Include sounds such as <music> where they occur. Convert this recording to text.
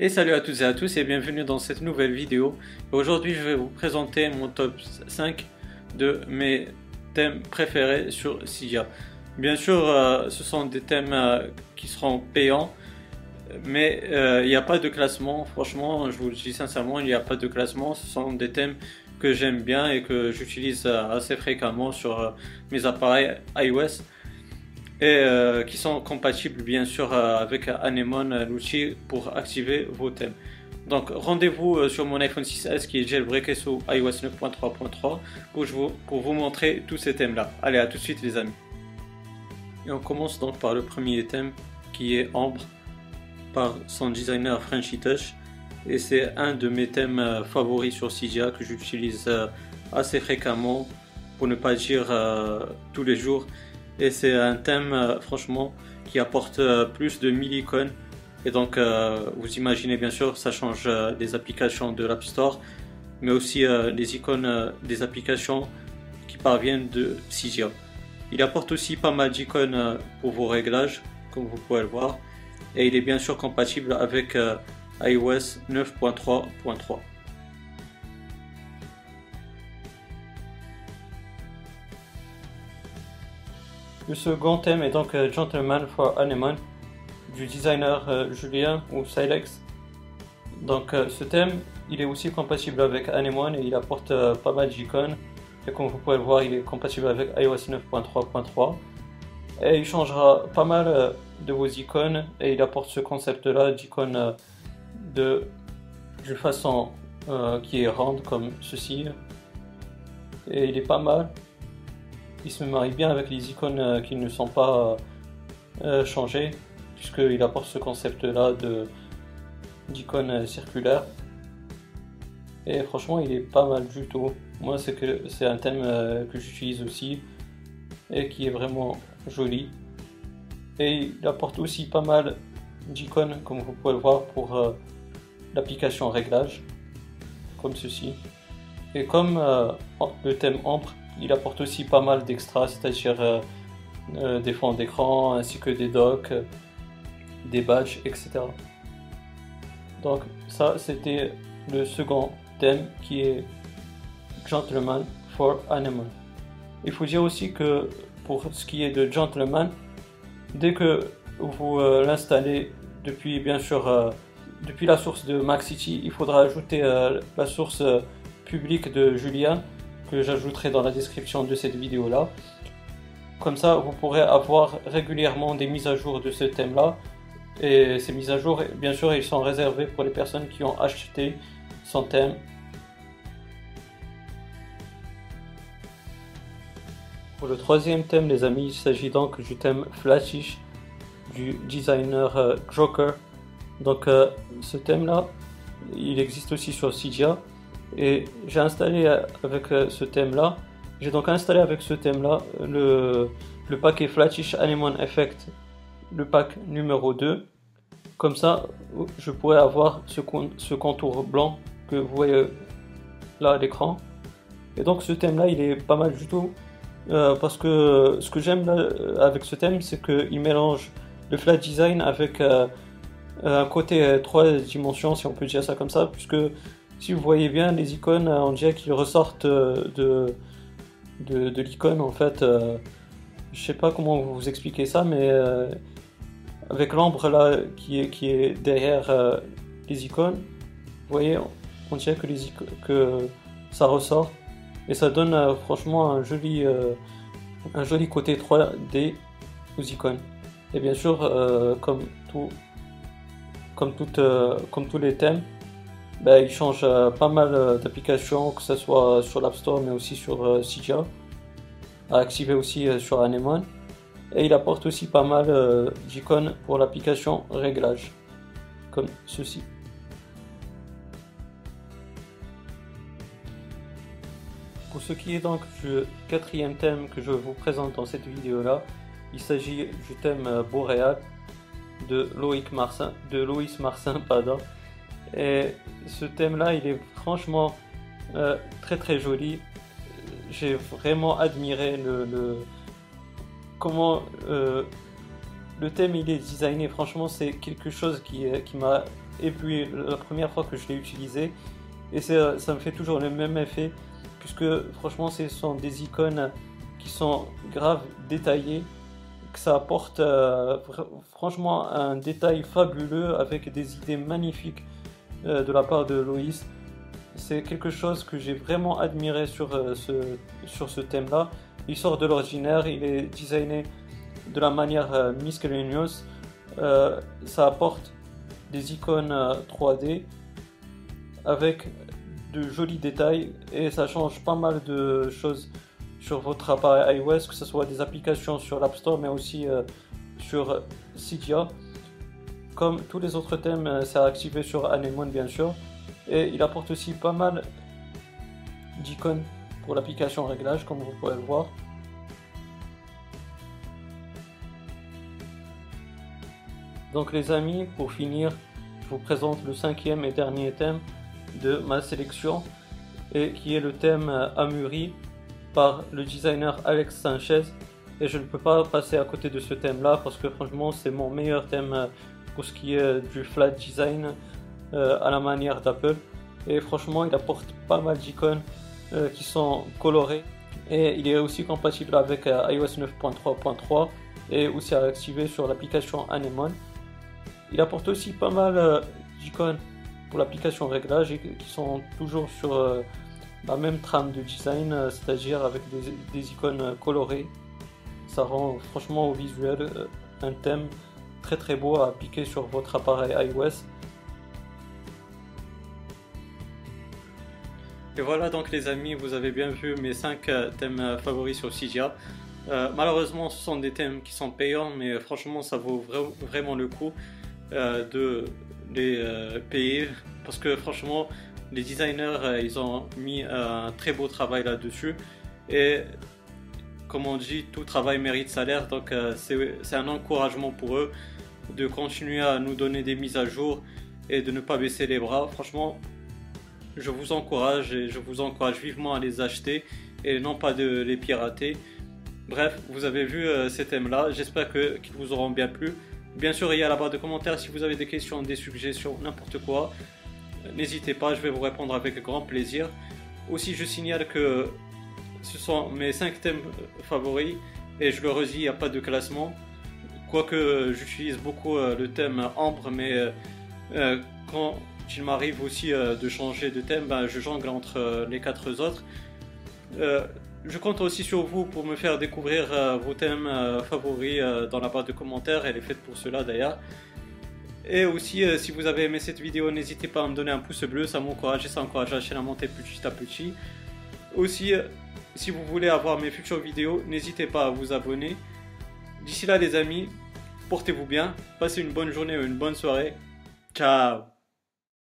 Et salut à toutes et à tous et bienvenue dans cette nouvelle vidéo. Aujourd'hui je vais vous présenter mon top 5 de mes thèmes préférés sur Cydia. Bien sûr euh, ce sont des thèmes euh, qui seront payants mais euh, il n'y a pas de classement. Franchement je vous le dis sincèrement il n'y a pas de classement. Ce sont des thèmes que j'aime bien et que j'utilise assez fréquemment sur mes appareils iOS et euh, qui sont compatibles bien sûr euh, avec Anemone, euh, l'outil pour activer vos thèmes. Donc rendez-vous sur mon iPhone 6S qui est jailbreaké sous iOS 9.3.3 pour, vous, pour vous montrer tous ces thèmes là. Allez à tout de suite les amis. Et on commence donc par le premier thème qui est Ambre par son designer Frenchy Touch et c'est un de mes thèmes favoris sur Cydia que j'utilise assez fréquemment pour ne pas dire tous les jours et c'est un thème euh, franchement qui apporte euh, plus de 1000 icônes et donc euh, vous imaginez bien sûr ça change des applications de l'App Store mais aussi les icônes des applications qui parviennent de Cydia. Il apporte aussi pas mal d'icônes pour vos réglages comme vous pouvez le voir et il est bien sûr compatible avec iOS 9.3.3. Le second thème est donc euh, Gentleman for Anemone du designer euh, Julien ou Silex. Donc euh, ce thème, il est aussi compatible avec Anemone et il apporte pas mal d'icônes. Et comme vous pouvez le voir, il est compatible avec iOS 9.3.3. Et il changera pas mal de vos icônes et il apporte ce concept-là d'icônes de, de façon qui est ronde comme ceci. Et il est pas mal il se marie bien avec les icônes euh, qui ne sont pas euh, changées, puisqu'il apporte ce concept-là d'icônes circulaires. Et franchement, il est pas mal du tout. Moi, c'est un thème euh, que j'utilise aussi et qui est vraiment joli. Et il apporte aussi pas mal d'icônes, comme vous pouvez le voir, pour l'application réglage, comme ceci. Et comme le thème Ambre il apporte aussi pas mal d'extras, c'est-à-dire euh, euh, des fonds d'écran ainsi que des docks, des badges, etc. Donc ça c'était le second thème qui est Gentleman for Animal. Il faut dire aussi que pour ce qui est de Gentleman, dès que vous euh, l'installez depuis bien sûr depuis la source de City, il faudra ajouter la source publique de Julian que j'ajouterai dans la description de cette vidéo là. Comme ça, vous pourrez avoir régulièrement des mises à jour de ce thème là. Et ces mises à jour, bien sûr, ils sont réservés pour les personnes qui ont acheté son thème. Pour le troisième thème, les amis, il s'agit donc du thème Flashish du designer euh, Joker. Donc, euh, ce thème là, il existe aussi sur Cydia. Et j'ai installé avec euh, ce thème là, j'ai donc installé avec ce thème là le, le paquet Flattish Anemone Effect, le pack numéro 2. Comme ça, je pourrais avoir ce, ce contour blanc que vous voyez là à l'écran. Et donc ce thème là, il est pas mal du tout. Euh, parce que ce que j'aime avec ce thème, c'est qu'il mélange le flat design avec euh, un côté trois dimensions, si on peut dire ça comme ça, puisque si vous voyez bien les icônes, on dirait qu'ils ressortent euh, de, de, l'icône en fait. Euh, je sais pas comment vous expliquer ça, mais euh, avec l'ombre là qui est, qui est derrière les icônes, vous voyez, on dirait que, les que ça ressort et ça donne franchement un joli, un joli côté 3D aux icônes. Et bien sûr, comme, tout, comme, comme tous les thèmes, ben, il change euh, pas mal euh, d'applications, que ce soit sur l'App Store mais aussi sur euh, Cydia, à activer aussi sur Anemone. Et il apporte aussi pas mal d'icônes pour l'application réglage, comme ceci. Pour ce qui est donc du quatrième thème que je vous présente dans cette vidéo là, il s'agit du thème boréal de Loïc Marsin, de Loïs Marsin, <laughs> pardon. Et ce thème-là, il est franchement euh, très très joli. J'ai vraiment admiré le, comment euh, le thème il est designé. Franchement, c'est quelque chose qui, qui m'a puis la première fois que je l'ai utilisé. Et ça, me fait toujours le même effet, puisque franchement, ce sont des icônes qui sont graves, détaillées, ça apporte euh, franchement un détail fabuleux avec des idées magnifiques euh, de la part de Loïs. C'est quelque chose que j'ai vraiment admiré sur, euh, ce, sur ce thème-là. Il sort de l'ordinaire, il est designé de la manière miscellaneous. ça apporte des icônes 3D avec de jolis détails et ça change pas mal de choses sur votre appareil iOS, que ce soit des applications sur l'App Store mais aussi euh, sur Cydia. Comme tous les autres thèmes, euh, c'est activé sur Anemone bien sûr. Et il apporte aussi pas mal d'icônes pour l'application réglage comme vous pouvez le voir. Donc les amis, pour finir, je vous présente le cinquième et dernier thème de ma sélection et qui est le thème euh, Amuri par le designer Alex Sanchez et je ne peux pas passer à côté de ce thème là parce que franchement c'est mon meilleur thème euh, pour ce qui est du flat design euh, à la manière d'Apple et franchement il apporte pas mal d'icônes qui sont colorées et il est aussi compatible avec iOS 9.3.3 et aussi activé sur l'application Anemone. Il apporte aussi pas mal d'icônes pour l'application réglage et qui sont toujours sur euh, la même trame de design, euh, c'est-à-dire avec des, icônes colorées. Ça rend franchement au visuel euh, un thème très beau à appliquer sur votre appareil iOS. Et voilà donc les amis, vous avez bien vu mes 5 thèmes favoris sur Cydia. malheureusement ce sont des thèmes qui sont payants mais franchement ça vaut vraiment le coup de les euh, payer parce que franchement les designers euh, ils ont mis un très beau travail là-dessus et comme on dit tout travail mérite salaire. Donc euh, c'est un encouragement pour eux de continuer à nous donner des mises à jour et de ne pas baisser les bras. Franchement je vous encourage et je vous encourage vivement à les acheter et non pas de les pirater. Bref vous avez vu ces thèmes là j'espère qu'ils vous auront bien plu. Bien sûr, il y a la barre de commentaires. Si vous avez des questions, des suggestions, n'importe quoi. N'hésitez pas, je vais vous répondre avec grand plaisir. Aussi, je signale que ce sont mes 5 thèmes favoris et je le redis, il n'y a pas de classement. Quoique j'utilise beaucoup euh, le thème ambre, mais euh, euh, quand il m'arrive aussi de changer de thème, ben, je jongle entre les quatre autres. Je compte aussi sur vous pour me faire découvrir euh, vos thèmes euh, favoris euh, dans la barre de commentaires, elle est faite pour cela d'ailleurs. Et aussi, si vous avez aimé cette vidéo, n'hésitez pas à me donner un pouce bleu, ça m'encourage et ça encourage la chaîne à monter petit à petit. Aussi, si vous voulez avoir mes futures vidéos, n'hésitez pas à vous abonner. D'ici là les amis, portez-vous bien, passez une bonne journée ou une bonne soirée. Ciao